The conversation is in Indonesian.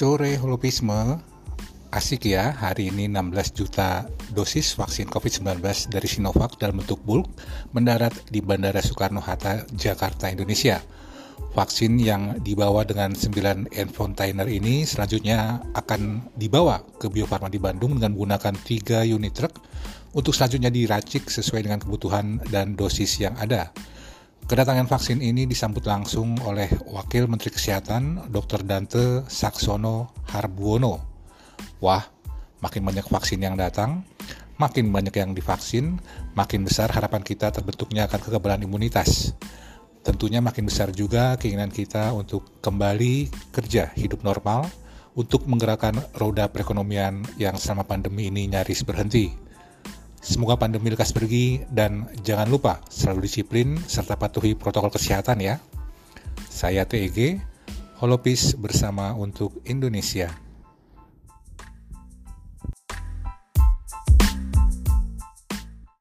Sore holopisme, asik ya hari ini 16 juta dosis vaksin COVID-19 dari Sinovac dalam bentuk bulk mendarat di Bandara Soekarno-Hatta, Jakarta, Indonesia. Vaksin yang dibawa dengan 9 end container ini selanjutnya akan dibawa ke Bio Farma di Bandung dengan menggunakan 3 unit truk untuk selanjutnya diracik sesuai dengan kebutuhan dan dosis yang ada. Kedatangan vaksin ini disambut langsung oleh Wakil Menteri Kesehatan Dr. Dante Saksono Harbuono. Wah, makin banyak vaksin yang datang, makin banyak yang divaksin, makin besar harapan kita terbentuknya akan kekebalan imunitas. Tentunya makin besar juga keinginan kita untuk kembali kerja hidup normal untuk menggerakkan roda perekonomian yang selama pandemi ini nyaris berhenti. Semoga pandemi lekas pergi dan jangan lupa selalu disiplin serta patuhi protokol kesehatan ya. Saya TEG, Holopis bersama untuk Indonesia.